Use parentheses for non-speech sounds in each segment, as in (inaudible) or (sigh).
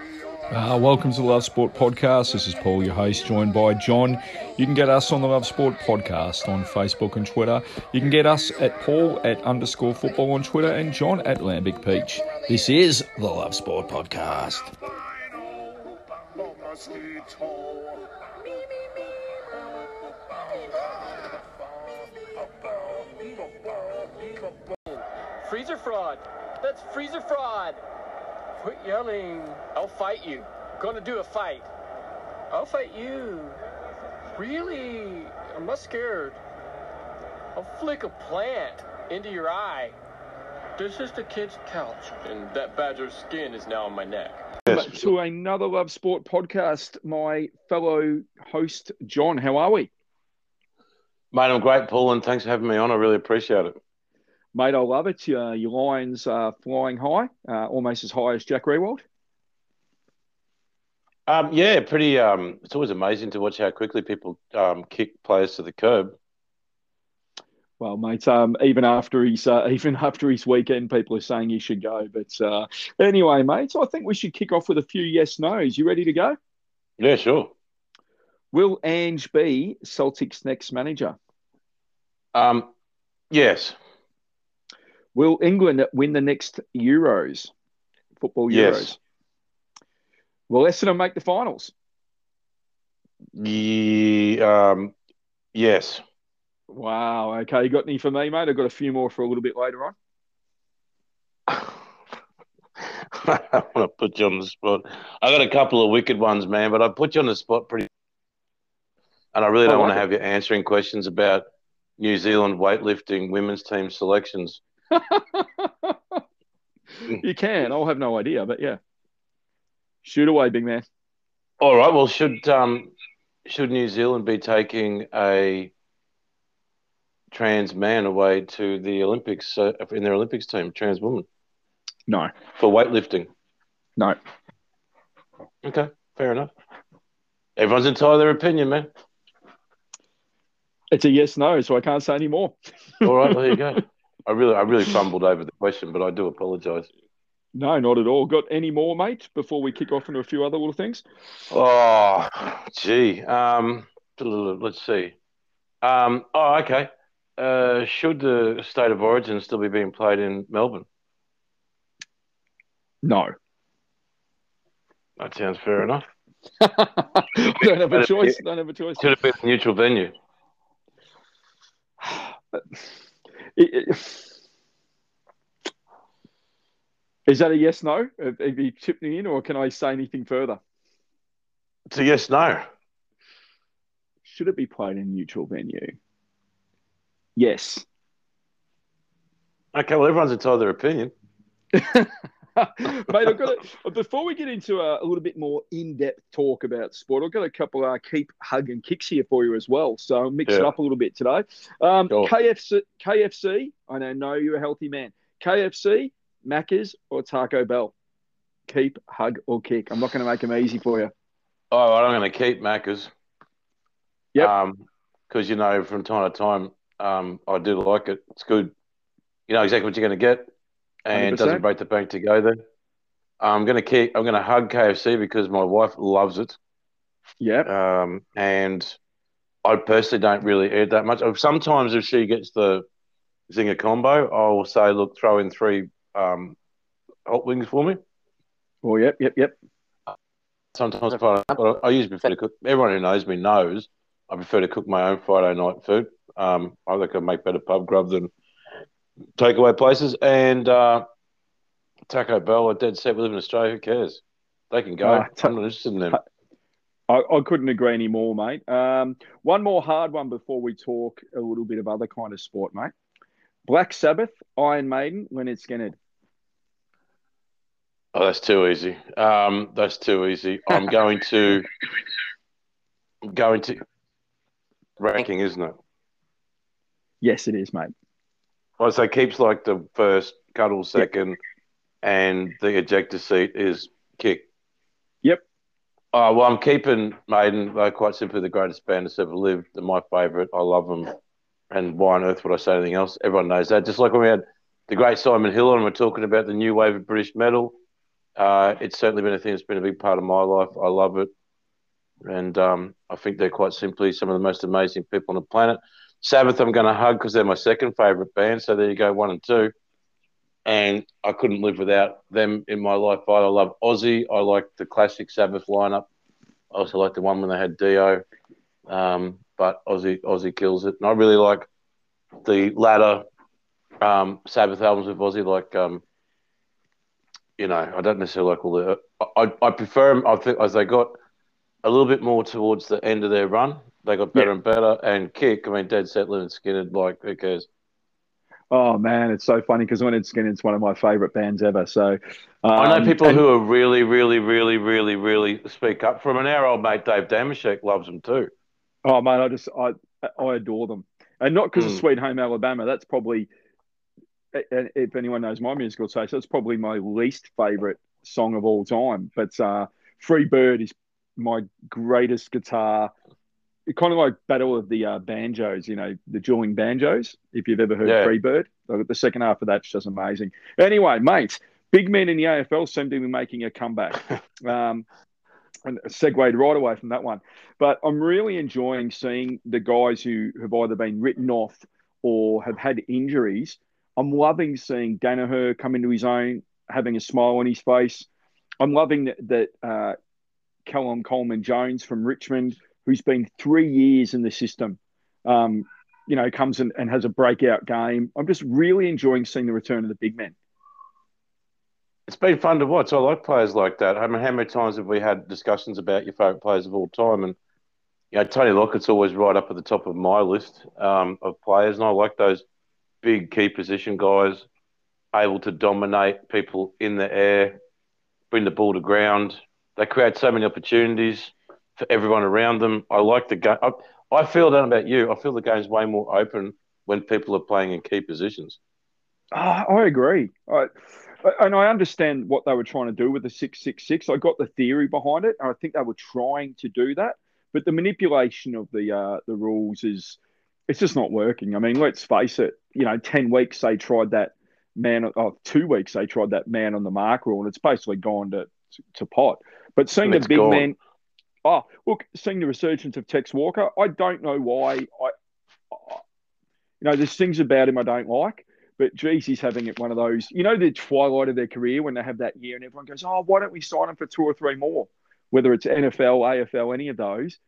Uh, welcome to the Love Sport Podcast. This is Paul, your host, joined by John. You can get us on the Love Sport Podcast on Facebook and Twitter. You can get us at Paul at underscore football on Twitter and John at Lambic Peach. This is the Love Sport Podcast. Freezer fraud. That's freezer fraud. Quit yelling. I'll fight you. Gonna do a fight. I'll fight you. Really? I'm not scared. I'll flick a plant into your eye. This is the kid's couch, and that badger's skin is now on my neck. Welcome To another Love Sport Podcast, my fellow host, John. How are we? Mate, I'm great, Paul, and thanks for having me on. I really appreciate it. Mate, I love it. Uh, your lines are flying high, uh, almost as high as Jack Riewoldt. Um, yeah, pretty. Um, it's always amazing to watch how quickly people um, kick players to the curb. Well, mate, um, even after his uh, (laughs) even after his weekend, people are saying he should go. But uh, anyway, mate, I think we should kick off with a few yes nos. You ready to go? Yeah, sure. Will Ange be Celtic's next manager? Um, yes. Will England win the next Euros? Football Euros. Yes. Will Essendon make the finals? Yeah, um, yes. Wow. Okay. You got any for me, mate? I've got a few more for a little bit later on. (laughs) I want to put you on the spot. I got a couple of wicked ones, man, but I put you on the spot pretty. And I really don't want like to have you answering questions about New Zealand weightlifting women's team selections. (laughs) you can. I'll have no idea, but yeah. Shoot away, big man. All right. Well, should um, should New Zealand be taking a trans man away to the Olympics uh, in their Olympics team, trans woman No. for weightlifting? No. Okay, fair enough. Everyone's entitled to their opinion, man. It's a yes no, so I can't say any more. All right, there you go. (laughs) I really, I really fumbled over the question, but I do apologise. No, not at all. Got any more, mate, before we kick off into a few other little things? Oh, gee. Um, let's see. Um, oh, okay. Uh, should the state of origin still be being played in Melbourne? No. That sounds fair enough. (laughs) Don't have a choice. Don't have a choice. Should have been a neutral venue. (sighs) (sighs) (sighs) It- it- Is that a yes no? Have you chipped me in, or can I say anything further? It's a yes, no. Should it be played in a neutral venue? Yes. Okay, well, everyone's entitled to their opinion. (laughs) (laughs) Mate, I've got to, before we get into a, a little bit more in-depth talk about sport, I've got a couple of uh, keep hug and kicks here for you as well. So I'll mix it up a little bit today. Um, Sure. KFC, KFC. I know, know you're a healthy man. KFC, Macca's, or Taco Bell. Keep, hug, or kick. I'm not going to make them easy for you. Oh, I'm going to keep Macca's. Yep. Um, because you know, from time to time, um, I do like it. It's good. You know exactly what you're going to get, and 100%. doesn't break the bank to go there. I'm going to keep. I'm going to hug KFC because my wife loves it, Yep. um, and I personally don't really eat that much. Sometimes, if she gets the zinger combo, I'll say, "Look, throw in three um, hot wings for me." Well, yep, yep, yep. Sometimes I, but I usually prefer to cook. Everyone who knows me knows I prefer to cook my own Friday night food. Um, I think I make better pub grub than takeaway places. And uh, Taco Bell, I dead set. We live in Australia. Who cares? They can go. Ah, ta- I'm not interested in them. I, I couldn't agree any more, mate. Um, one more hard one before we talk a little bit of other kind of sport, mate. Black Sabbath, Iron Maiden, Lynyrd Skynyrd. Oh, that's too easy. Um, that's too easy. I'm (laughs) going to going to ranking, isn't it? Yes, it is, mate. Well, so keeps like the first, cuddle second, and the ejector seat is kick. Yep. Uh, well, I'm keeping Maiden. They're quite simply the greatest band that's ever lived. They're my favourite. I love them. And why on earth would I say anything else? Everyone knows that. Just like when we had the great Simon Hill and we're talking about the new wave of British metal. Uh, it's certainly been a thing that's been a big part of my life. I love it. And um, I think they're quite simply some of the most amazing people on the planet. Sabbath, I'm going to hug because they're my second favourite band. So there you go, one and two. And I couldn't live without them in my life. I love Ozzy. I like the classic Sabbath lineup. I also like the one when they had Dio. Um, but Ozzy, Ozzy kills it. And I really like the latter um, Sabbath albums with Ozzy, like um, you know, I don't necessarily like all the. I, I prefer them. I think as they got a little bit more towards the end of their run, they got better yeah. and better. And Kick, I mean, Dead Set Lynyrd Skynyrd, like who cares? Oh man, it's so funny because Lynyrd Skynyrd's one of my favorite bands ever. So um, I know um, people and, who are really, really, really, really, really speak up from. an our old mate Dave Dameshek loves them too. Oh man, I just I I adore them, and not because mm. of hmm. Sweet Home Alabama. That's probably if anyone knows my musical taste, that's probably my least favorite song of all time. But uh, Free Bird is my greatest guitar. Kind of like Battle of the uh, Banjos, you know, the dueling banjos. If you've ever heard yeah. Free Bird, the second half of that's just amazing. Anyway, mates, big men in the AFL seem to be making a comeback. (laughs) um, and segued right away from that one. But I'm really enjoying seeing the guys who have either been written off or have had injuries I'm loving seeing Daniher come into his own, having a smile on his face. I'm loving that, that uh, Callum Coleman Jones from Richmond, who's been three years in the system, um, you know, comes in and has a breakout game. I'm just really enjoying seeing the return of the big men. It's been fun to watch. I like players like that. I mean, how many times have we had discussions about your favourite players of all time? And you know, Tony Lockett's always right up at the top of my list um, of players, and I like those big key position guys, able to dominate people in the air, bring the ball to ground. They create so many opportunities for everyone around them. I like the game. I, I feel, know about you, I feel the game's way more open when people are playing in key positions. Oh, I agree. I, and I understand what they were trying to do with the 666. I got the theory behind it. and I think they were trying to do that. But the manipulation of the uh, the rules is it's just not working. I mean, let's face it. You know, ten weeks they tried that man. Oh, two weeks they tried that man on the mark rule, and it's basically gone to to, to pot. But seeing the big gone. man, oh look, seeing the resurgence of Tex Walker, I don't know why. I, I, you know, there's things about him I don't like. But geez, he's having it one of those, you know, the twilight of their career when they have that year and everyone goes, oh, why don't we sign him for two or three more? Whether it's NFL, AFL, any of those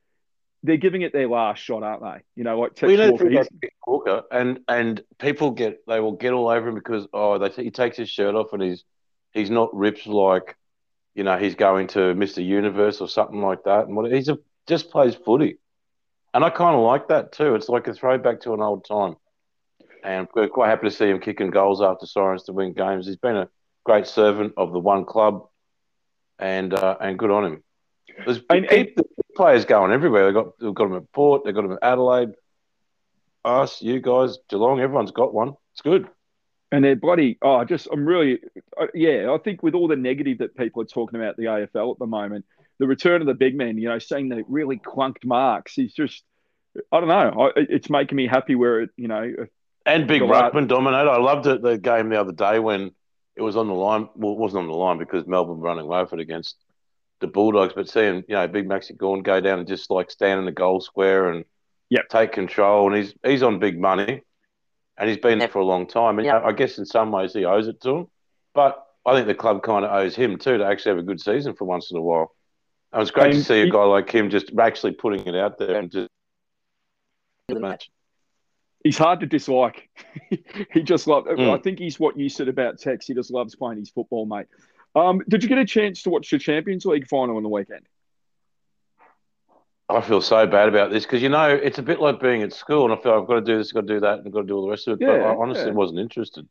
they're giving it their last shot, aren't they? You know, like Tex we Walker, Walker, and and people get they will get all over him because oh, they he takes his shirt off and he's he's not ripped like you know he's going to Mr. Universe or something like that, and what he's a, just plays footy, and I kind of like that too. It's like a throwback to an old time, and we're quite happy to see him kicking goals after Sirens to win games. He's been a great servant of the one club, and uh, and good on him. There's and, keep the players going everywhere. They got they've got them at Port, they've got them at Adelaide. Us, you guys, Geelong, everyone's got one. It's good. And they're bloody. Oh, just I'm really, uh, yeah. I think with all the negative that people are talking about the AFL at the moment, the return of the big men, you know, seeing the really clunked marks, he's just, I don't know. I, it's making me happy where it, you know. And big ruckman dominate. I loved it the game the other day when it was on the line. Well, it wasn't on the line because Melbourne were running away with it against the Bulldogs, but seeing you know Big Maxi Gawn go down and just like stand in the goal square and yep. take control, and he's he's on big money, and he's been there for a long time, and yep. I guess in some ways he owes it to him, but I think the club kind of owes him too to actually have a good season for once in a while. And it's great and to see he, a guy like him just actually putting it out there and just the match. He's hard to dislike. (laughs) he just loves. Mm. I think he's what you said about Tex. He just loves playing his football, mate. Um, did you get a chance to watch the Champions League final on the weekend? I feel so bad about this because you know it's a bit like being at school, and I feel I've got to do this, I've got to do that, and I've got to do all the rest of it. Yeah, but I honestly yeah. wasn't interested.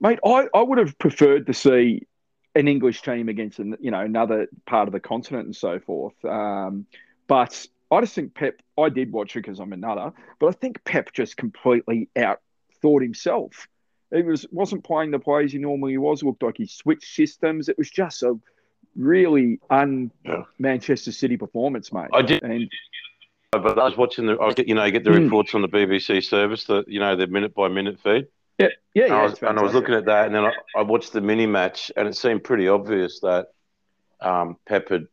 Mate, I, I would have preferred to see an English team against an, you know another part of the continent and so forth. Um, but I just think Pep. I did watch it because I'm another, but I think Pep just completely outthought himself. He was wasn't playing the plays he normally was. Looked like he switched systems. It was just a really un Manchester City performance, mate. I did. And, but I was watching the, I get, you know, I get the reports on the BBC service that, you know, the minute by minute feed. Yeah, yeah, And yeah. I was, and I was looking at that, and then I, I watched the mini match, and it seemed pretty obvious that um, Pep had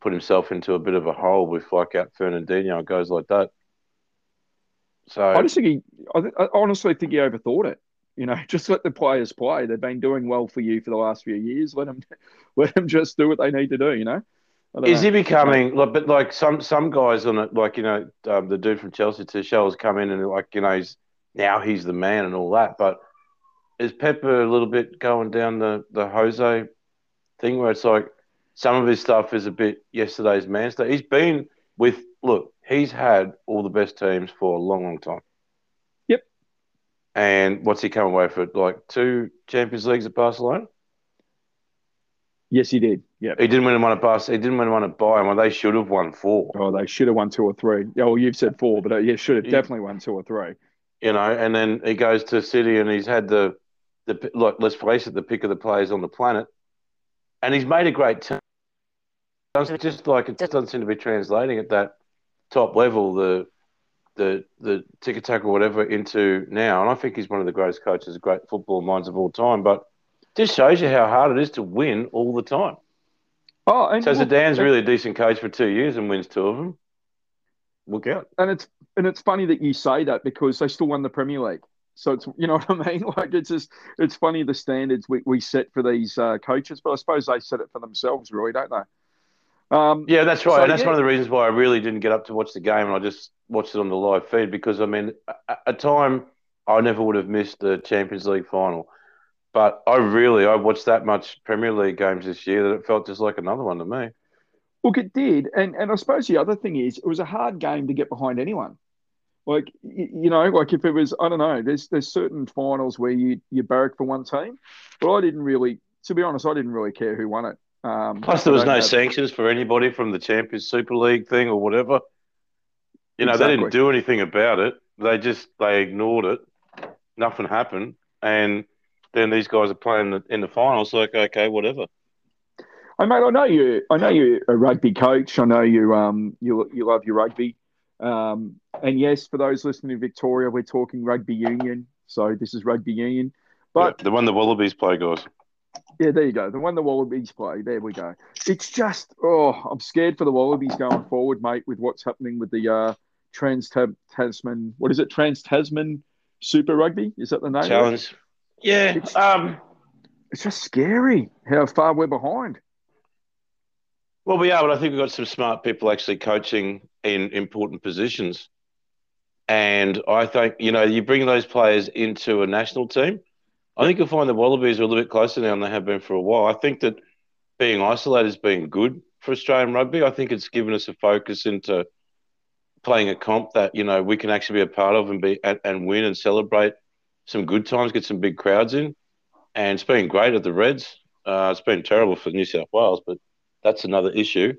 put himself into a bit of a hole with like out Fernandinho and goes like that. So I just think he, I, th- I honestly think he overthought it. You know, (laughs) just let the players play. They've been doing well for you for the last few years. Let them, (laughs) let them just do what they need to do. You know. Is know. he becoming like? But like some some guys on it, like you know, um, the dude from Chelsea Tuchel has come in and like you know he's now he's the man and all that. But is Pepper a little bit going down the the Jose thing where it's like some of his stuff is a bit yesterday's man stuff. He's been with look, he's had all the best teams for a long, long time. Yep. And what's he come away for? Like two Champions Leagues at Barcelona. Yes, he did. Yeah. He didn't win one at Barca. He didn't win one at Bayern. Well, they should have won four. Oh, they should have won two or three. Yeah, well, you've said four, but uh, yeah, should have He- definitely won two or three. You know, and then he goes to City and he's had the the like let's face it, the pick of the players on the planet, and he's made a great team. It's just like it just doesn't seem to be translating at that top level, the the the tick attack or whatever into now. And I think he's one of the greatest coaches, great football minds of all time. But just shows you how hard it is to win all the time. Oh, and So look, Zidane's really a decent coach for two years and wins two of them. Look out. and it's and it's funny that you say that because they still won the Premier League. So it's you know (laughs) what I mean. Like it's just it's funny the standards we, we set for these uh, coaches, but I suppose they set it for themselves, really, don't they? Um, Yeah, that's right. So, and that's yeah. one of the reasons why I really didn't get up to watch the game and I just watched it on the live feed because, I mean, a, a time I never would have missed the Champions League final. But I really, I watched that much Premier League games this year that it felt just like another one to me. Look, it did, and and I suppose the other thing is it was a hard game to get behind anyone. Like you know, like if it was, I don't know. There's there's certain finals where you you barrack for one team, but I didn't really, to be honest, I didn't really care who won it. Um, Plus, there was no have- sanctions for anybody from the Champions Super League thing or whatever. You know, they didn't do anything about it. They just they ignored it. Nothing happened, and then these guys are playing the, in the finals. Like, okay, whatever. I mate, I know you. I know you're a rugby coach. I know you. Um, you you love your rugby. Um, and yes, for those listening in Victoria, we're talking rugby union. So this is rugby union. But Yeah, the one the Wallabies play, guys. Yeah, there you go. The one the Wallabies play. There we go. It's just oh, I'm scared for the Wallabies going forward, mate, with what's happening with the uh, Trans Tasman. What is it? Trans Tasman Super Rugby. Is that the name? Challenge. Yeah. It's- Um. It's just scary how far we're behind. Well, we are, but I think we've got some smart people actually coaching in important positions. And I think, you know, you bring those players into a national team, I think you'll find the Wallabies are a little bit closer now than they have been for a while. I think that being isolated has been good for Australian rugby. I think it's given us a focus into playing a comp that, you know, we can actually be a part of and be and, win and celebrate some good times, get some big crowds in. And it's been great at the Reds. Uh, it's been terrible for New South Wales, but that's another issue.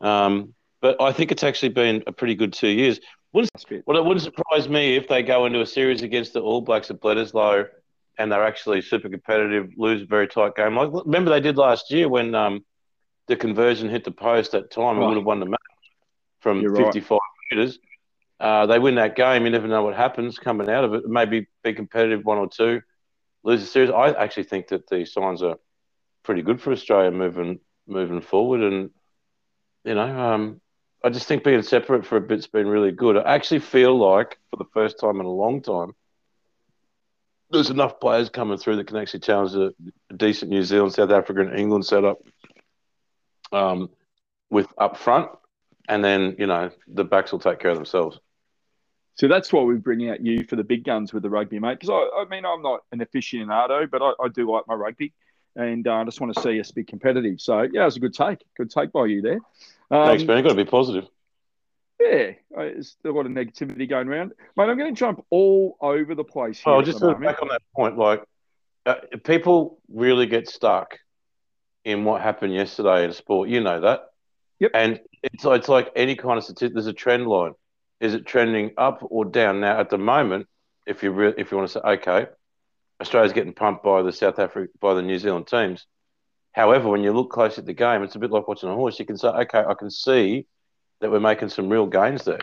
Um, but I think it's actually been a pretty good two years. Wouldn't, it. well, it wouldn't surprise me if they go into a series against the All Blacks at Bledisloe and they're actually super competitive, lose a very tight game. Like remember they did last year when um, the conversion hit the post at time, Oh. would have won the match from You're right. 55 metres. Uh, they win that game. You never know what happens coming out of it. Maybe be competitive one or two, lose the series. I actually think that the signs are pretty good for Australia moving moving forward. And you know, um, I just think being separate for a bit's been really good. I actually feel like for the first time in a long time, there's enough players coming through that can actually challenge a, decent New Zealand, South Africa, and England setup um, with up front, and then you know the backs will take care of themselves. So that's why we bring out you for the big guns with the rugby, mate. Because I, I mean, I'm not an aficionado, but I, I do like my rugby, and uh, I just want to see us be competitive. So yeah, it was a good take, good take by you there. Um, Thanks, Ben. Got to be positive. Yeah, there's a lot of negativity going around, mate. I'm going to jump all over the place here. Well, at just to back on that point, like uh, people really get stuck in what happened yesterday in sport. You know that. Yep. And it's it's like any kind of statistic. There's a trend line. Is it trending up or down? Now, at the moment, if you re- if you want to say, okay, Australia's getting pumped by the South Africa by the New Zealand teams. However, when you look close at the game, it's a bit like watching a horse. You can say, okay, I can see that we're making some real gains there.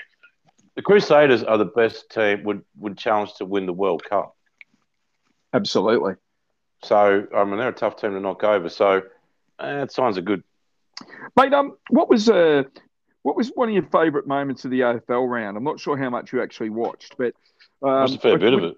The Crusaders are the best team. Would would challenge to win the World Cup. Absolutely. So I mean, they're a tough team to knock over. So eh, signs are good. Mate, um, what was uh, what was one of your favourite moments of the AFL round? I'm not sure how much you actually watched, but um, Watched a fair bit we, of it.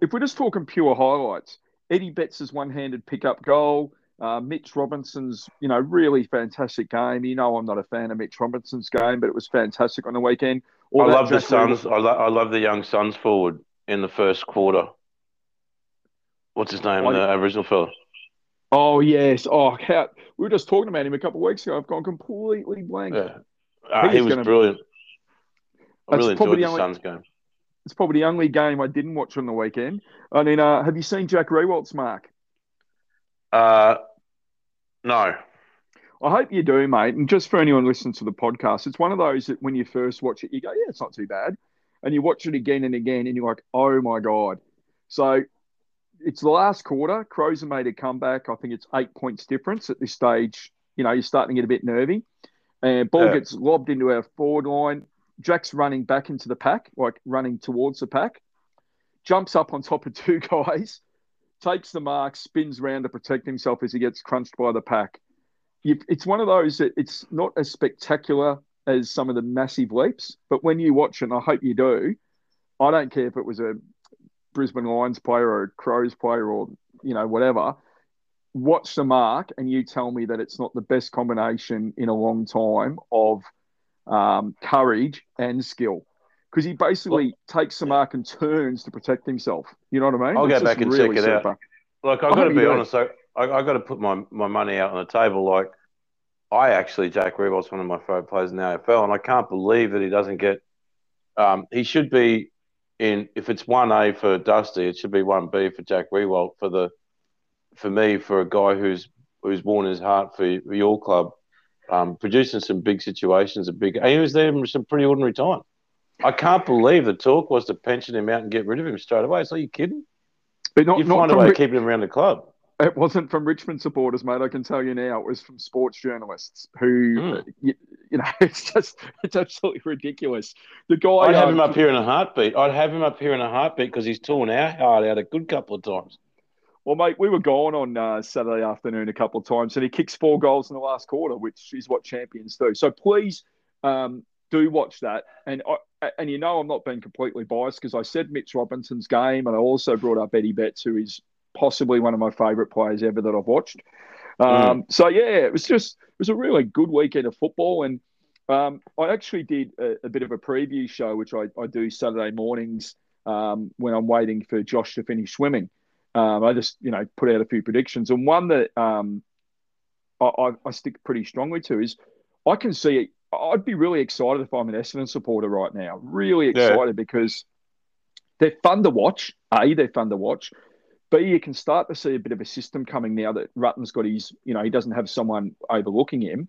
If we're just talking pure highlights, Eddie Betts' one-handed pickup goal, uh, Mitch Robinson's, you know, really fantastic game. You know, I'm not a fan of Mitch Robinson's game, but it was fantastic on the weekend. All I love the Reeves- I, lo- I love the young Suns forward in the first quarter. What's his name? Like- the Aboriginal fella. Oh yes. Oh, how we were just talking about him a couple of weeks ago. I've gone completely blank. Yeah, uh, He was gonna- brilliant. I really enjoyed the the only- Suns game. It's probably the only game I didn't watch on the weekend. I mean, uh, have you seen Jack Riewoldt's mark? Uh, no. I hope you do, mate. And just for anyone listening to the podcast, it's one of those that when you first watch it, you go, yeah, it's not too bad. And you watch it again and again, and you're like, oh my God. So it's the last quarter. Crows have made a comeback. I think it's eight points difference at this stage. You know, you're starting to get a bit nervy. And ball Yeah. gets lobbed into our forward line. Jack's running back into the pack, like running towards the pack, jumps up on top of two (laughs) guys, takes the mark, spins around to protect himself as he gets crunched by the pack it's one of those that it's not as spectacular as some of the massive leaps, but when you watch and I hope you do, I don't care if it was a Brisbane Lions player or a Crows player or you know whatever. Watch the mark, and you tell me that it's not the best combination in a long time of um, courage and skill. Because he basically takes the mark and turns to protect himself. You know what I mean? I'll It's go back and check it out. super. Like I I've got to be honest. I, I got to put my, my money out on the table. Like I actually, Jack Riewoldt's one of my favourite players in the AFL, and I can't believe that he doesn't get. Um, he should be in. If it's one A for Dusty, it should be one B for Jack Riewoldt for the. For me, for a guy who's who's worn his heart for, for your club, um, producing some big situations, a big. He was there in some pretty ordinary time. I can't believe the talk was to pension him out and get rid of him straight away. So are you kidding? But not, You not find a way Ri- of keeping him around the club. It wasn't from Richmond supporters, mate. I can tell you now. It was from sports journalists who, Mm. you, you know, (laughs) it's just, it's absolutely ridiculous. The guy. I'd have um, him up here in a heartbeat. I'd have him up here in a heartbeat because he's torn our heart out a good couple of times. Well, mate, we were gone on uh, Saturday afternoon a couple of times, and he kicks four goals in the last quarter, which is what champions do. So please um, do watch that. And I, and you know, I'm not being completely biased because I said Mitch Robinson's game, and I also brought up Eddie Betts, who is possibly one of my favourite players ever that I've watched. Um, So yeah, it was just it was a really good weekend of football, and um, I actually did a, a bit of a preview show, which I, I do Saturday mornings um, when I'm waiting for Josh to finish swimming. Um, I just, you know, put out a few predictions, and one that um, I, I, I stick pretty strongly to is I can see it. I'd be really excited if I'm an Essendon supporter right now. Really Yeah. excited because they're fun to watch. A, they're fun to watch. B, you can start to see a bit of a system coming now that Rutten's got his, you know, he doesn't have someone overlooking him.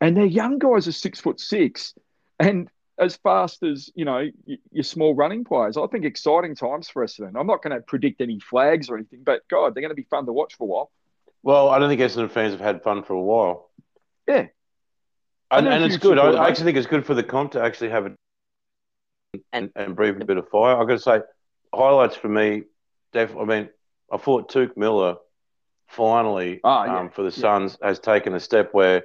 And their young guys are six foot six and as fast as, you know, your small running players. I think exciting times for Essendon. I'm not going to predict any flags or anything, but God, they're going to be fun to watch for a while. Well, I don't think Essendon fans have had fun for a while. Yeah. And, and it's good. I. I actually think it's good for the comp to actually have it and, and breathe a bit of fire. I've got to say, highlights for me, definitely. I mean, I thought Touk Miller finally Ah, yeah. um, for the Yeah. Suns has taken a step where,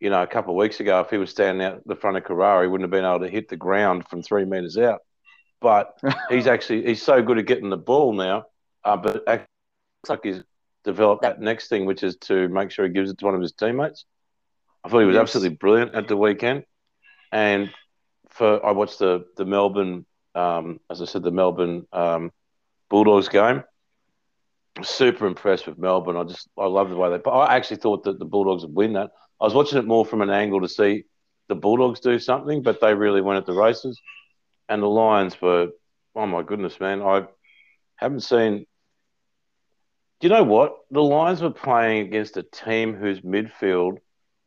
you know, a couple of weeks ago, if he was standing out the front of Carrara, he wouldn't have been able to hit the ground from three metres out. But (laughs) he's actually he's so good at getting the ball now. Uh, but it looks like he's developed that next thing, which is to make sure he gives it to one of his teammates. I thought he was Yes. absolutely brilliant at the weekend. And for I watched the the Melbourne, um, as I said, the Melbourne um, Bulldogs game. Super impressed with Melbourne. I just I love the way they. I actually thought that the Bulldogs would win that. I was watching it more from an angle to see the Bulldogs do something, but they really went at the races. And the Lions were, oh my goodness, man! I haven't seen. Do you know what? The Lions were playing against a team whose midfield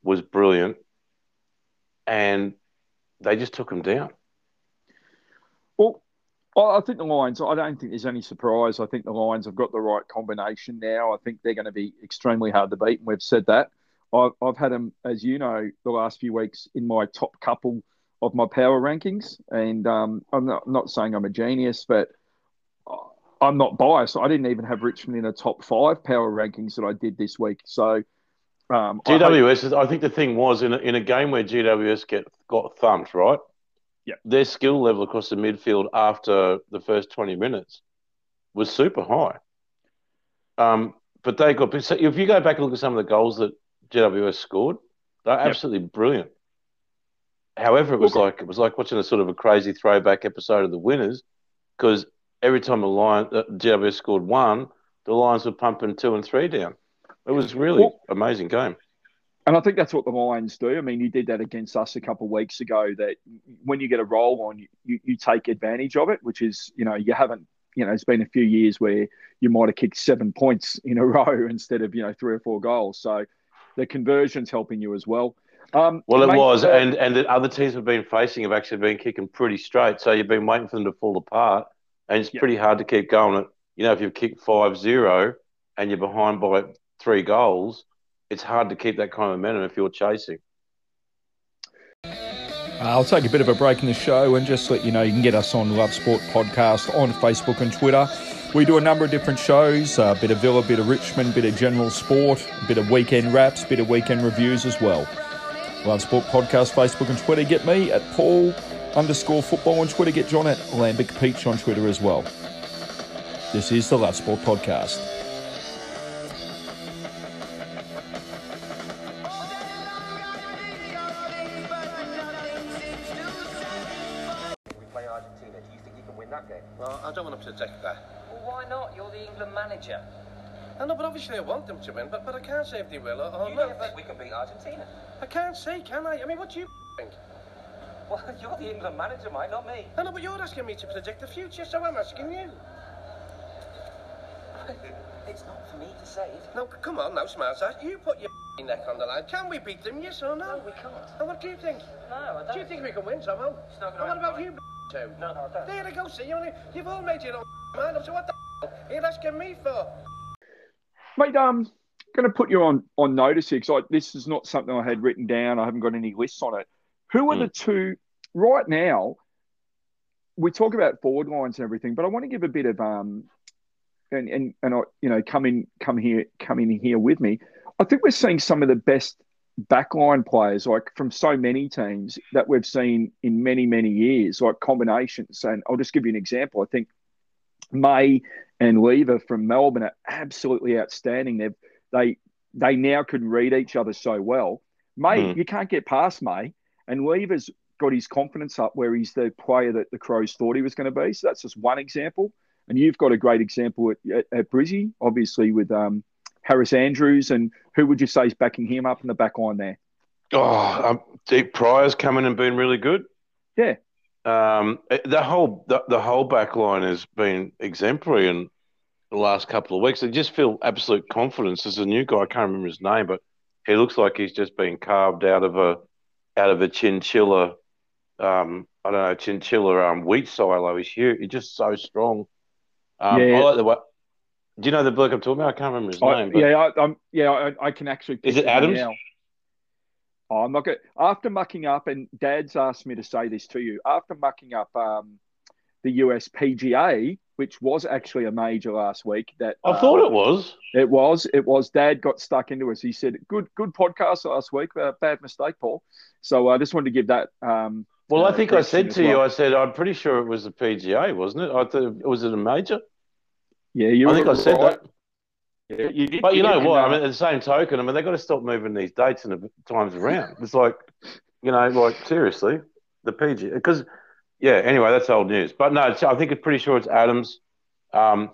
was brilliant, and they just took them down. Well, I think the Lions, I don't think there's any surprise. I think the Lions have got the right combination now. I think they're going to be extremely hard to beat, and we've said that. I've, I've had them, as you know, the last few weeks in my top couple of my power rankings. And um, I'm not, not saying I'm a genius, but I'm not biased. I didn't even have Richmond in the top five power rankings that I did this week. So um, GWS, I, hope... I, think the thing was in a, in a game where GWS get got thumped, right? Yeah. Their skill level across the midfield after the first 20 minutes was super high. Um, but they got if you go back and look at some of the goals that GWS scored, they're yep. absolutely brilliant. However, it was okay. like it was like watching a sort of a crazy throwback episode of the Winners, because every time a Lion uh, GWS scored one, the Lions were pumping two and three down. It was really well, amazing game. And I think that's what the Lions do. I mean, you did that against us a couple of weeks ago. That when you get a roll on, you, you take advantage of it, which is you know you haven't you know, it's been a few years where you might have kicked seven points in a (laughs) row instead of, you know, three or four goals. So the conversion's helping you as well. Um, well, it mate, was, uh, and and the other teams have been facing have actually been kicking pretty straight. So you've been waiting for them to fall apart, and it's yep. pretty hard to keep going. You know, if you've kicked 5-0 and you're behind by three goals, it's hard to keep that kind of momentum if you're chasing. Uh, I'll take a bit of a break in the show and just let you know you can get us on Love Sport Podcast on Facebook and Twitter. We do a number of different shows, a bit of Villa, a bit of Richmond, a bit of general sport, a bit of weekend wraps, a bit of weekend reviews as well. Love Sport Podcast, Facebook and Twitter. Get me at Paul underscore football on Twitter. Get John at Lambic Peach on Twitter as well. This is the Love Sport Podcast. Manager. I know, but obviously I want them to win, but, but I can't say if they will or, or you not. don't think we can beat Argentina? I can't say, can I? I mean, what do you think? Well, (laughs) you're the England manager, mate, not me. I know, but you're asking me to predict the future, so I'm asking you. (laughs) it's not for me to say it. No, come on now, smart ass. You put your (laughs) neck on the line. Can we beat them, yes or no? No, we can't. And what do you think? No, I don't. Do you think we can win somehow? It's not going to And what about you, (laughs) too? No, no, I don't. There you go, see, you only, you've all made your own (laughs) mind up, so what the are you asking me for? Mate, um, going to put you on on notice here because this is not something I had written down. I haven't got any lists on it. Who are mm. the two right now? We talk about forward lines and everything, but I want to give a bit of um, and and and I, you know, come in, come here, come in here with me. I think we're seeing some of the best backline players, like from so many teams that we've seen in many many years, like combinations. And I'll just give you an example. I think May and Lever from Melbourne are absolutely outstanding. They've, they they now can read each other so well. May, mm. you can't get past May, and Lever's got his confidence up where he's the player that the Crows thought he was going to be. So that's just one example. And you've got a great example at, at, at Brizzy, obviously with um, Harris Andrews. And who would you say is backing him up in the back line there? Oh, um, Deep Pryor's coming and been really good. Yeah. Um, the whole the, the whole back line has been exemplary in the last couple of weeks. They just feel absolute confidence. There's a new guy, I can't remember his name, but he looks like he's just been carved out of a out of a chinchilla. Um, I don't know, chinchilla um, wheat silo. He's huge. He's just so strong. Um, yeah. I like the way. Do you know the bloke I'm talking about? I can't remember his I, name. But... Yeah, I, am yeah, I, I, can actually. Is it Adams? Now. Oh, I'm not good. After mucking up, and Dad's asked me to say this to you. After mucking up um, the US PGA, which was actually a major last week, that I uh, thought it was. It was. It was. Dad got stuck into us. He said, "Good, good podcast last week. Uh, bad mistake, Paul." So I just wanted to give that. Um, well, uh, I think I said to well. you, I said I'm pretty sure it was the PGA, wasn't it? I thought was it a major? Yeah, you. I think I said right. that. Yeah, you but you, you know what? I mean, at the same token, I mean, they've got to stop moving these dates and times around. It's like, you know, like seriously, the PG because, yeah. Anyway, that's old news. But no, I think it's pretty sure it's Adams. Um,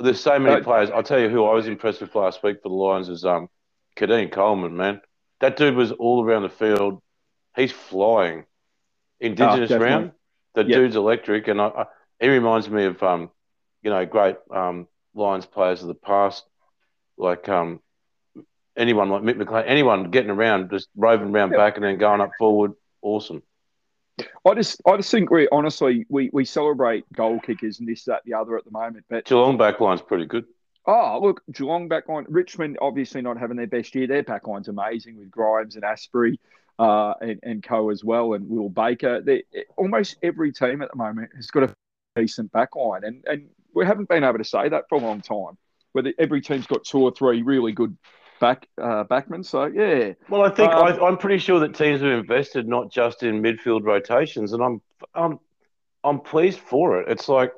there's so many players. I'll tell you who I was impressed with last week for the Lions is um, Keidean Coleman. Man, that dude was all around the field. He's flying. Indigenous oh, round, the yep. dude's electric, and I, I, he reminds me of um, you know, great um, Lions players of the past like um, anyone like Mick McLean, anyone getting around, just roving around yeah. back and then going up forward, awesome. I just, I just think we honestly we we celebrate goal kickers and this, that, the other at the moment. But Geelong backline's pretty good. Oh, look, Geelong backline. Richmond obviously not having their best year. Their backline's amazing with Grimes and Astbury uh, and, and co as well, and Will Baker. They, almost every team at the moment has got a decent backline, and and we haven't been able to say that for a long time. Whether every team's got two or three really good back uh, backmen. So yeah, Well, I think Um, I, I'm pretty sure that teams have invested not just in midfield rotations, and I'm I'm I'm pleased for it. It's like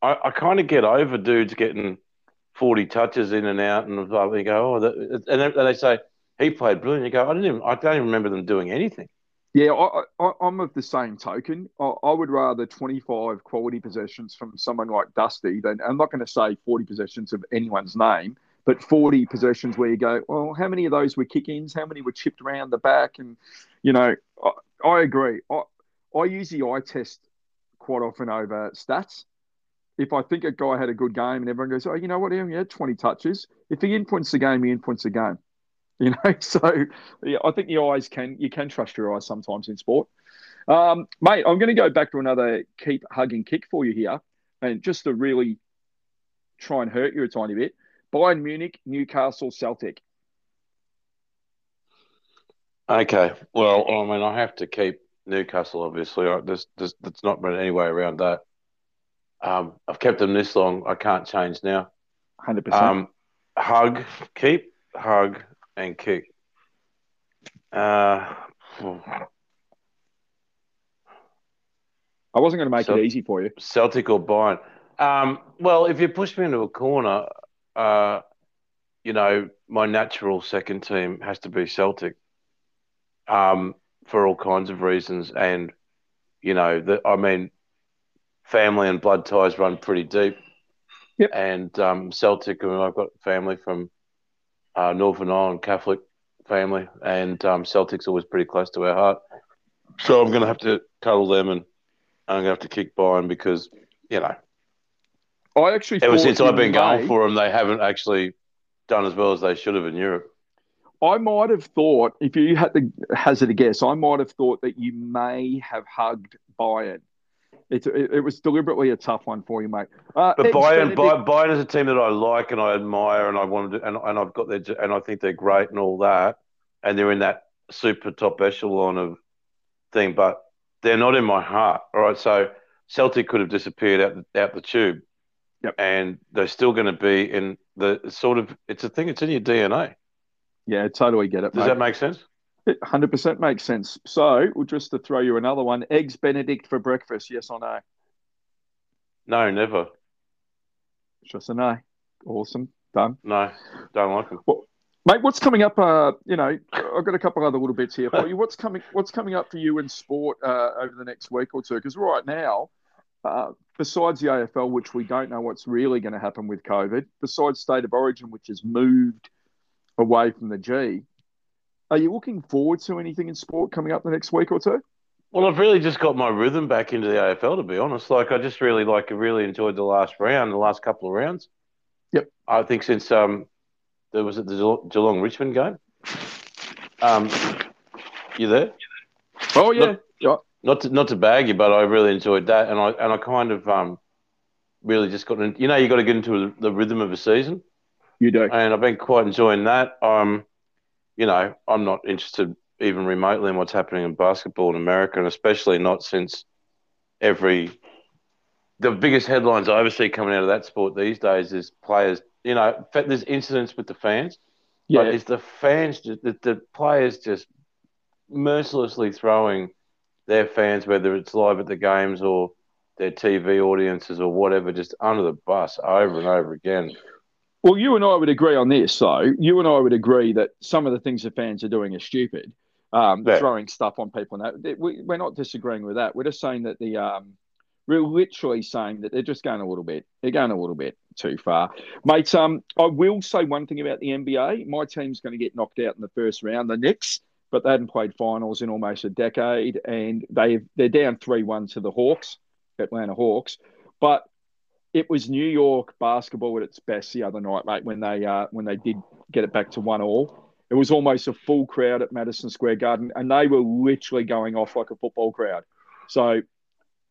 I, I kind of get over dudes getting 40 touches in and out, and blah, go, oh, and and they say he played brilliant. You go, I didn't even I don't even remember them doing anything. Yeah, I, I'm of the same token. I, I would rather 25 quality possessions from someone like Dusty than I'm not going to say 40 possessions of anyone's name, but 40 possessions where you go, well, how many of those were kick-ins? How many were chipped around the back? And you know, I, I agree. I, I use the eye test quite often over stats. If I think a guy had a good game and everyone goes, oh, you know what, he had 20 touches. If he influenced the game, he influenced the game. You know, (laughs) so yeah, I think your eyes can you can trust your eyes sometimes in sport. Um, mate, I'm going to go back to another keep hugging kick for you here, and just to really try and hurt you a tiny bit. Bayern Munich, Newcastle, Celtic. Okay, well, I mean, I have to keep Newcastle. Obviously, I, there's, there's, there's not been any way around that. Um, I've kept them this long. I can't change now. Hundred percent. Um, hug, keep, hug, and kick. Uh, I wasn't going to make so- it easy for you. Celtic or Bayern? Um, well, if you push me into a corner, uh, you know, my natural second team has to be Celtic um, for all kinds of reasons. And, you know, the, I mean, family and blood ties run pretty deep. Yep. And um, Celtic, I mean, I've got family from uh, Northern Ireland, Catholic family, and um, Celtic's always pretty close to our heart. So I'm going to have to cuddle them and I'm going to have to kick Bayern because, you know, I actually ever since I've been going for them, they haven't actually done as well as they should have in Europe. I might have thought, if you had to hazard a guess, I might have thought that you may have hugged Bayern. It, it, it was deliberately a tough one for you, mate. Uh, But Bayern, Bayern, Bayern is a team that I like and I admire, and I wanted to, and, and I've got their, and I think they're great and all that, and they're in that super top echelon of thing, but they're not in my heart. All right, so Celtic could have disappeared out the, out the tube, Yep. and they're still going to be in the sort of. It's a thing. It's in your DNA. yeah, totally get it, Does mate. that make sense? It 100% makes sense. So, well, just to throw you another one, eggs Benedict for breakfast, yes or no? No, never. Just a no. Awesome. Done. No, don't like them. Mate, what's coming up? Uh, you know, I've got a couple other little bits here for you. What's coming? What's coming up for you in sport uh, over the next week or two? Because right now, uh, besides the AFL, which we don't know what's really going to happen with COVID, besides State of Origin, which has moved away from the G, are you looking forward to anything in sport coming up the next week or two? Well, I've really just got my rhythm back into the AFL, to be honest. Like, I just really like really enjoyed the last round, the last couple of rounds. Yep. I think since um, there was it the Geelong- Geelong Richmond game. Um, you there? Oh yeah, yeah. Not to, not to bag you, but I really enjoyed that, and I and I kind of um, really just got in, you know you got to get into the rhythm of a season, You do. and I've been quite enjoying that. Um, you know, I'm not interested even remotely in what's happening in basketball in America, and especially not since every the biggest headlines I ever see coming out of that sport these days is players. You know, there's incidents with the fans. Yeah, But it's the fans, the players just mercilessly throwing their fans, whether it's live at the games or their TV audiences or whatever, just under the bus over and over again. Well, you and I would agree on this. though. you and I would agree that some of the things the fans are doing are stupid. Um, Yeah. Throwing stuff on people and that we, we're not disagreeing with that. We're just saying that the um, we're literally saying that they're just going a little bit. They're going a little bit too far, mate. Um, I will say one thing about the NBA. My team's going to get knocked out in the first round. The Knicks, but they hadn't played finals in almost a decade, and they they're down three one to the Hawks, Atlanta Hawks. But it was New York basketball at its best the other night, mate. When they uh, when they did get it back to one all, it was almost a full crowd at Madison Square Garden, and they were literally going off like a football crowd. So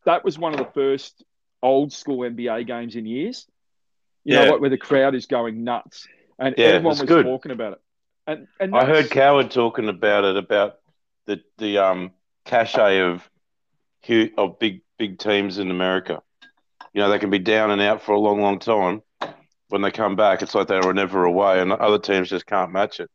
that was one of the first old school NBA games in years. You Yeah. know, like where the crowd is going nuts, and Yeah, everyone was good. talking about it. And and I heard Cowherd talking about it about the the um cachet of of big big teams in America. You know, they can be down and out for a long, long time. When they come back, it's like they were never away, and other teams just can't match it.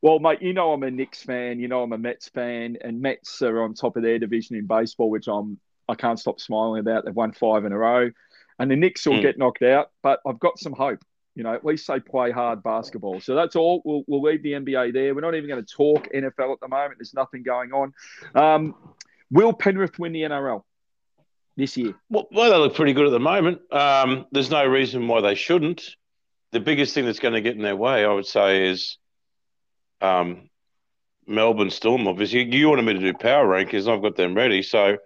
Well, mate, you know I'm a Knicks fan. You know I'm a Mets fan, and Mets are on top of their division in baseball, which I'm I can't stop smiling about. They've won five in a row, and the Knicks will Mm. get knocked out, but I've got some hope. You know, at least they play hard basketball. So that's all. We'll, we'll leave the NBA there. We're not even going to talk NFL at the moment. There's nothing going on. Um, will Penrith win the NRL this year? Well, well, they look pretty good at the moment. Um, there's no reason why they shouldn't. The biggest thing that's going to get in their way, I would say, is um, Melbourne Storm. Obviously, you wanted me to do power rankings, and I've got them ready. So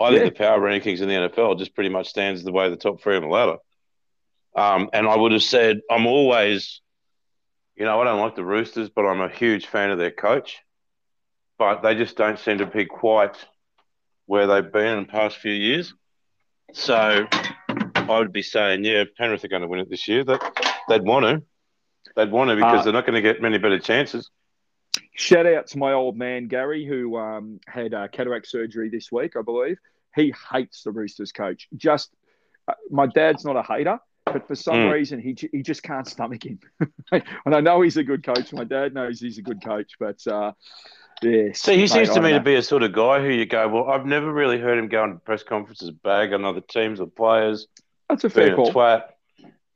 I Yeah. think the power rankings in the NRL just pretty much stands the way the top three on the ladder. Um, and I would have said I'm always, you know, I don't like the Roosters, but I'm a huge fan of their coach. But they just don't seem to be quite where they've been in the past few years. So I would be saying, yeah, Penrith are going to win it this year. That they'd want to. They'd want to because Uh, they're not going to get many better chances. Shout out to my old man Gary, who um, had uh, cataract surgery this week, I believe. He hates the Roosters coach. Just uh, my dad's not a hater, but for some Mm. reason he he just can't stomach him. (laughs) and I know he's a good coach. My dad knows he's a good coach, but yeah. See, he seems to me to be a sort of guy who you go, well, I've never really heard him go into press conferences, bag on other teams or players, That's a fair a call. twat.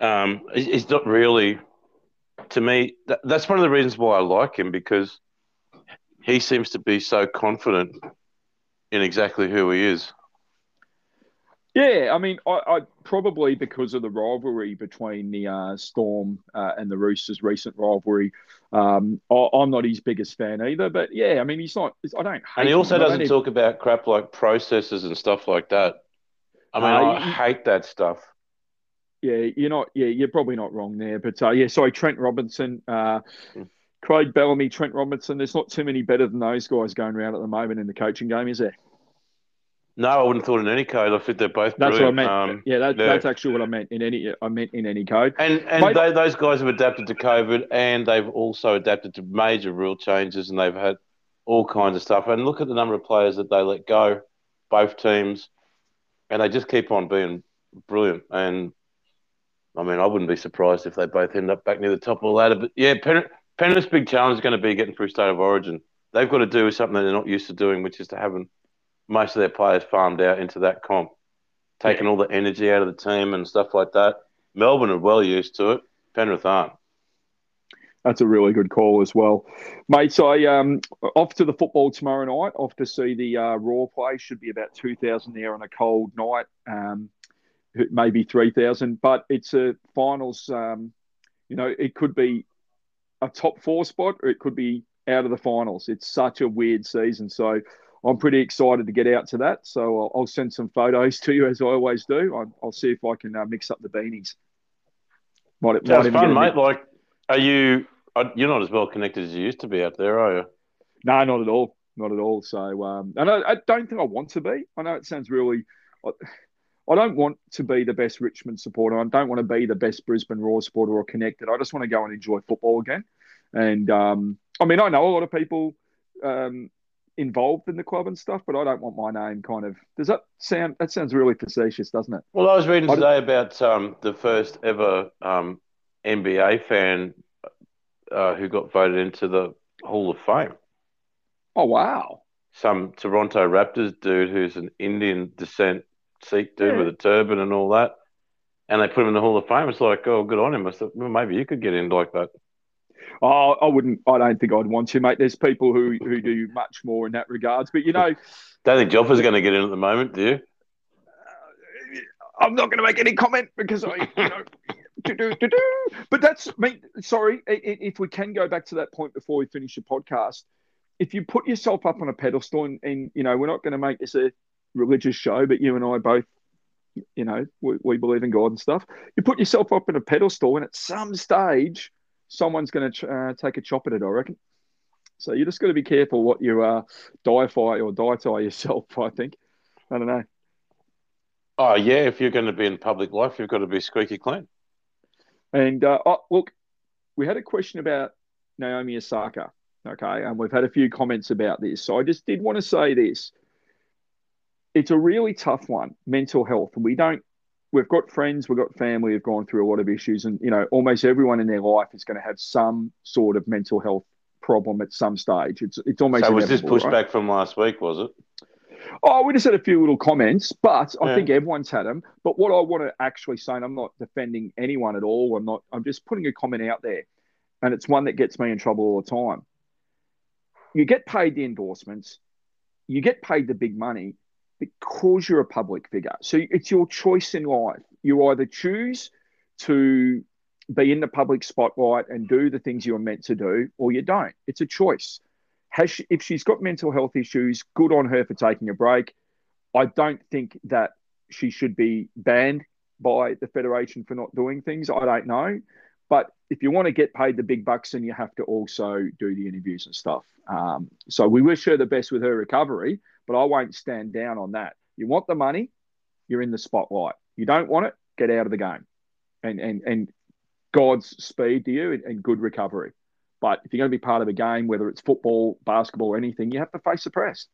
Um, he's not really, to me, that, that's one of the reasons why I like him because he seems to be so confident in exactly who he is. Yeah, I mean, I, I probably because of the rivalry between the uh, Storm uh, and the Roosters, recent rivalry. Um, I, I'm not his biggest fan either, but yeah, I mean, he's not. I don't hate. And he also him. Doesn't even- talk about crap like processes and stuff like that. I mean, Uh, I hate that stuff. Yeah, you're not. Yeah, you're probably not wrong there. But uh, yeah, sorry, Trent Robinson, uh, Mm. Craig Bellamy, Trent Robinson. There's not too many better than those guys going around at the moment in the coaching game, is there? No, I wouldn't have thought in any code. I think they're both That's brilliant. what I meant. Um, yeah, that, yeah. that's actually what I meant in any. I meant in any code. and and Mate- they, those guys have adapted to COVID, and they've also adapted to major rule changes, and they've had all kinds of stuff. And look at the number of players that they let go, both teams, and they just keep on being brilliant. And I mean, I wouldn't be surprised if they both end up back near the top of the ladder. But yeah, Pen- Penrith's big challenge is going to be getting through state of origin. They've got to do something that they're not used to doing, which is to have having most of their players farmed out into that comp, taking all the energy out of the team and stuff like that. Melbourne are well used to it. Penrith aren't. That's a really good call as well, mates. I um off to the football tomorrow night. Off to see the uh, Roar play. Should be about two thousand there on a cold night. Um, maybe three thousand, but it's a finals. Um, you know, it could be a top four spot, or it could be out of the finals. It's such a weird season, so I'm pretty excited to get out to that. So I'll, I'll send some photos to you as I always do. I'll, I'll see if I can uh, mix up the beanies. Might, might Sounds even fun, mate. Like, are you? are- You're not as well connected as you used to be out there, are you? No, not at all. Not at all. So, um, and I, I don't think I want to be. I know it sounds really. I, I don't want to be the best Richmond supporter. I don't want to be the best Brisbane Roar supporter or connected. I just want to go and enjoy football again. And um, I mean, I know a lot of people um, involved in the club and stuff, but I don't want my name kind of. Does that sound? That sounds really facetious, doesn't it? Well, I was reading today about um, the first ever um, NBA fan uh, who got voted into the Hall of Fame. Oh wow! Some Toronto Raptors dude who's an Indian descent Sikh dude Yeah. with a turban and all that. And they put him in the Hall of Fame. It's like, oh, good on him. I thought, well, maybe you could get in like that. Oh, I wouldn't. I don't think I'd want to, mate. There's people who who do much more in that regards. But you know, (laughs) Don't think Joffa's going to get in at the moment, do you? I'm not going to make any comment because I, you know, (laughs) do, do, do, do. but that's I mean, sorry. If we can go back to that point before we finish the podcast, if you put yourself up on a pedestal, and, and you know, we're not going to make this a religious show, but you and I both, you know, we, we believe in God and stuff. You put yourself up on a pedestal, and at some stage, someone's going to uh, take a chop at it. I reckon. So you just got to be careful what you uh, diify or die (laughs) yourself. I think. I don't know. Oh, yeah. If you're going to be in public life, you've got to be squeaky clean. And uh, oh, look, we had a question about Naomi Osaka. Okay, and we've had a few comments about this. So I just did want to say this. It's a really tough one, mental health. And we don't we've got friends, we've got family who've gone through a lot of issues, and you know, almost everyone in their life is going to have some sort of mental health problem at some stage. It's it's almost. So was this pushback right? from last week? Was it? Oh, we just had a few little comments, but I Yeah. think everyone's had them. But what I want to actually say, and I'm not defending anyone at all. I'm not. I'm just putting a comment out there, and it's one that gets me in trouble all the time. You get paid the endorsements, you get paid the big money because you're a public figure. So it's your choice in life. You either choose to be in the public spotlight and do the things you're meant to do, or you don't. It's a choice. She, if she's got mental health issues, good on her for taking a break. I don't think that she should be banned by the federation for not doing things. I don't know, but if you want to get paid the big bucks, then you have to also do the interviews and stuff. Um, so we wish her the best with her recovery, but I won't stand down on that. You want the money, you're in the spotlight. You don't want it, get out of the game, and and and God's speed to you and, and good recovery. But if you're going to be part of a game, whether it's football, basketball, or anything, you have to face the press.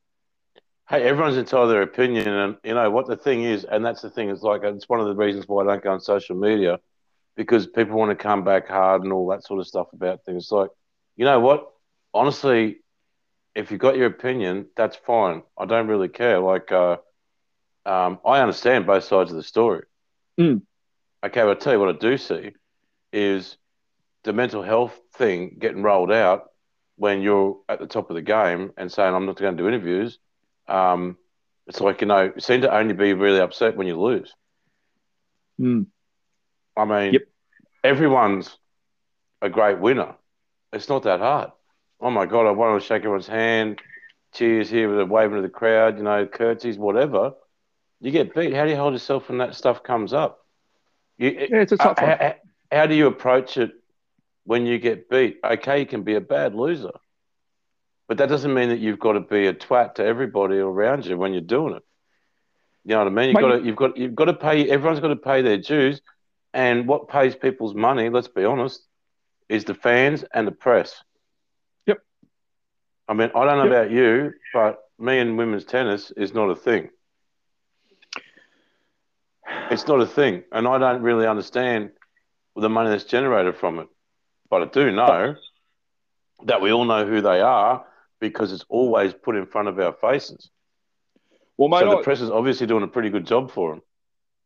Hey, everyone's entitled to their opinion, and you know what the thing is, and that's the thing. It's like it's one of the reasons why I don't go on social media, because people want to come back hard and all that sort of stuff about things. Like, you know what? Honestly, if you got your opinion, that's fine. I don't really care. Like, uh, um, I understand both sides of the story. Mm. Okay, but I'll tell you what I do see is the mental health thing getting rolled out when you're at the top of the game and saying I'm not going to do interviews. Um, it's like you know, you seem to only be really upset when you lose. Mm. I mean, Yep. everyone's a great winner. It's not that hard. Oh my god, I want to shake everyone's hand, cheers here with a waving to the crowd, you know, curtsies, whatever. You get beat. How do you hold yourself when that stuff comes up? You, Yeah, it's a tough uh, one. how- how do you approach it when you get beat? Okay, you can be a bad loser, but that doesn't mean that you've got to be a twat to everybody around you when you're doing it. You know what I mean? You've Mate, got to, you've got, you've got to pay. Everyone's got to pay their dues, and what pays people's money? Let's be honest, is the fans and the press. I mean, I don't know Yep. about you, but me and women's tennis is not a thing. It's not a thing, and I don't really understand the money that's generated from it. But I do know that we all know who they are because it's always put in front of our faces. Well, mate, so the I- press is obviously doing a pretty good job for them.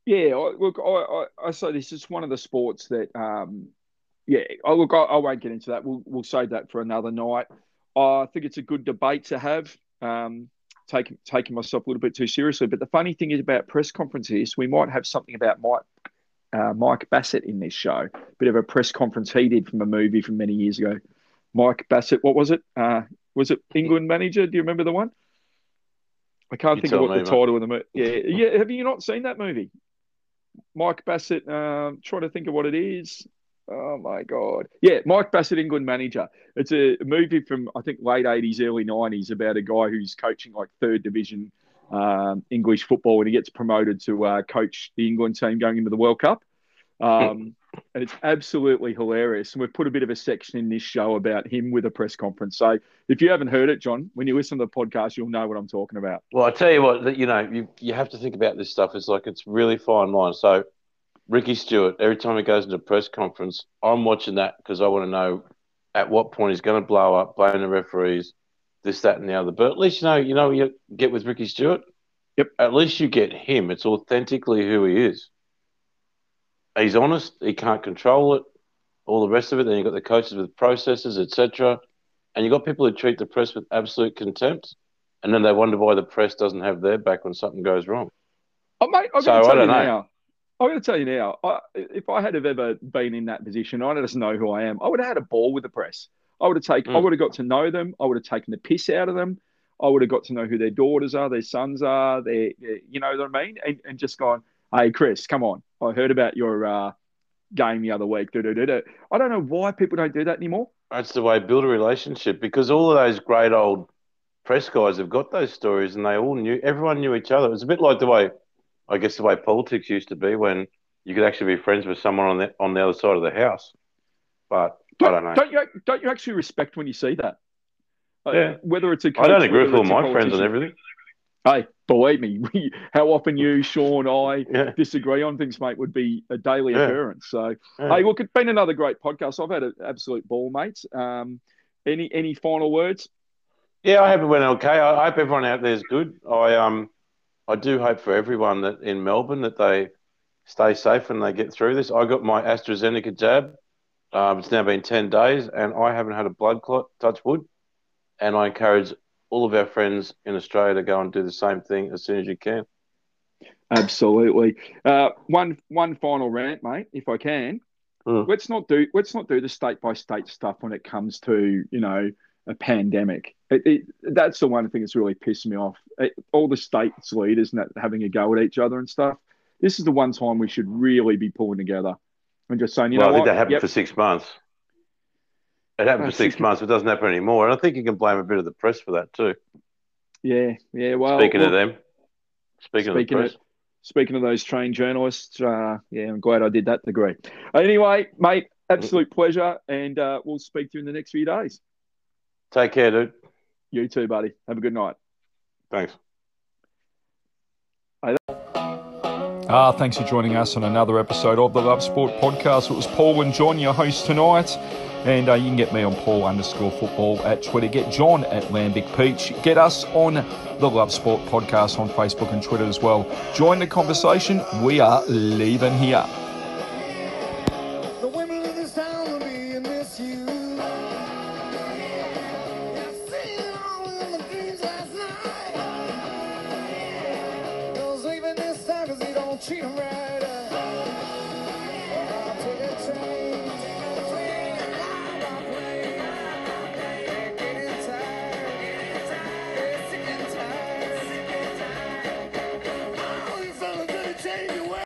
Yeah, I, look, I, I, I say this is one of the sports that, um, yeah, I look, I, I won't get into that. We'll, we'll save that for another night. I think it's a good debate to have. Um, taking taking myself a little bit too seriously, but the funny thing is about press conferences, we might have something about Mike uh, Mike Bassett in this show. Bit of a press conference he did from a movie from many years ago. Mike Bassett, what was it? Uh, was it England manager? Do you remember the one? I can't You think of what the title of the movie. Yeah, yeah. Have you not seen that movie? Mike Bassett. Um, trying to think of what it is. Oh my god! Yeah, Mike Bassett, England manager. It's a movie from I think late eighties, early nineties about a guy who's coaching like third division um, English football, and he gets promoted to uh, coach the England team going into the World Cup. Um, (laughs) and it's absolutely hilarious. And we've put a bit of a section in this show about him with a press conference. So if you haven't heard it, John, when you listen to the podcast, you'll know what I'm talking about. Well, I tell you what, you know, you you have to think about this stuff. It's like it's really fine line. So, Ricky Stuart, every time he goes into a press conference, I'm watching that because I want to know at what point he's going to blow up, blame the referees, this, that, and the other. But at least you know, you know, you get with Ricky Stuart. Yep. At least you get him. It's authentically who he is. He's honest. He can't control it. All the rest of it. Then you've got the coaches with processes, etc. And you've got people who treat the press with absolute contempt. And then they wonder why the press doesn't have their back when something goes wrong. Oh, mate, I'm So, to I tell you don't know. now. I'm going to tell you now. I, if I had have ever been in that position, I just know who I am. I would have had a ball with the press. I would have taken. I Mm. would have got to know them. I would have taken the piss out of them. I would have got to know who their daughters are, their sons are. Their, their- you know what I mean? And, and just gone, hey, Chris, come on. I heard about your uh, game the other week. Da-da-da-da. I don't know why people don't do that anymore. That's the way build a relationship because all of those great old press guys have got those stories and they all knew, everyone knew each other. It's a bit like the way, I guess, the way politics used to be when you could actually be friends with someone on the, on the other side of the house. But I don't know. Don't you? Don't you actually respect when you see that? Uh, Yeah. whether it's a I don't agree with all my friends on everything. Hey, believe me, we, how often you, (laughs) Sean, I Yeah. disagree on things, mate, would be a daily Yeah. occurrence. So, Yeah. hey, look, it's been another great podcast. I've had an absolute ball, mates. Um, any any final words? Yeah, I hope it went okay. I hope everyone out there is good. I um, I do hope for everyone that in Melbourne that they stay safe when they get through this. I got my AstraZeneca jab. Um, it's now been ten days, and I haven't had a blood clot. Touch wood. And I encourage all of our friends in Australia to go and do the same thing as soon as you can. Absolutely. Uh, one one final rant, mate, if I can. Mm. Let's not do let's not do the state by state stuff when it comes to you know a pandemic. It, it, that's the one thing that's really pissed me off. It, all the states leaders and that having a go at each other and stuff. This is the one time we should really be pulling together and just saying, you well, know I think what? that happened Yep. for six months. It happened Uh, for six six- months. It doesn't happen anymore. And I think you can blame a bit of the press for that too. yeah, yeah. Well, Speaking of them, speaking, Speaking of of- the press, Speaking of those trained journalists, uh, yeah, I'm glad I did that degree. Anyway, mate, absolute pleasure, and uh, we'll speak to you in the next few days. take care, dude. You too, buddy. Have a good night. Thanks. Ah, thanks for joining us on another episode of the Love Sport podcast. It was Paul and John, your hosts tonight. And uh, you can get me on Paul underscore football at Twitter. Get John at Lambic Peach. Get us on the Love Sport podcast on Facebook and Twitter as well. Join the conversation. We are leaving here.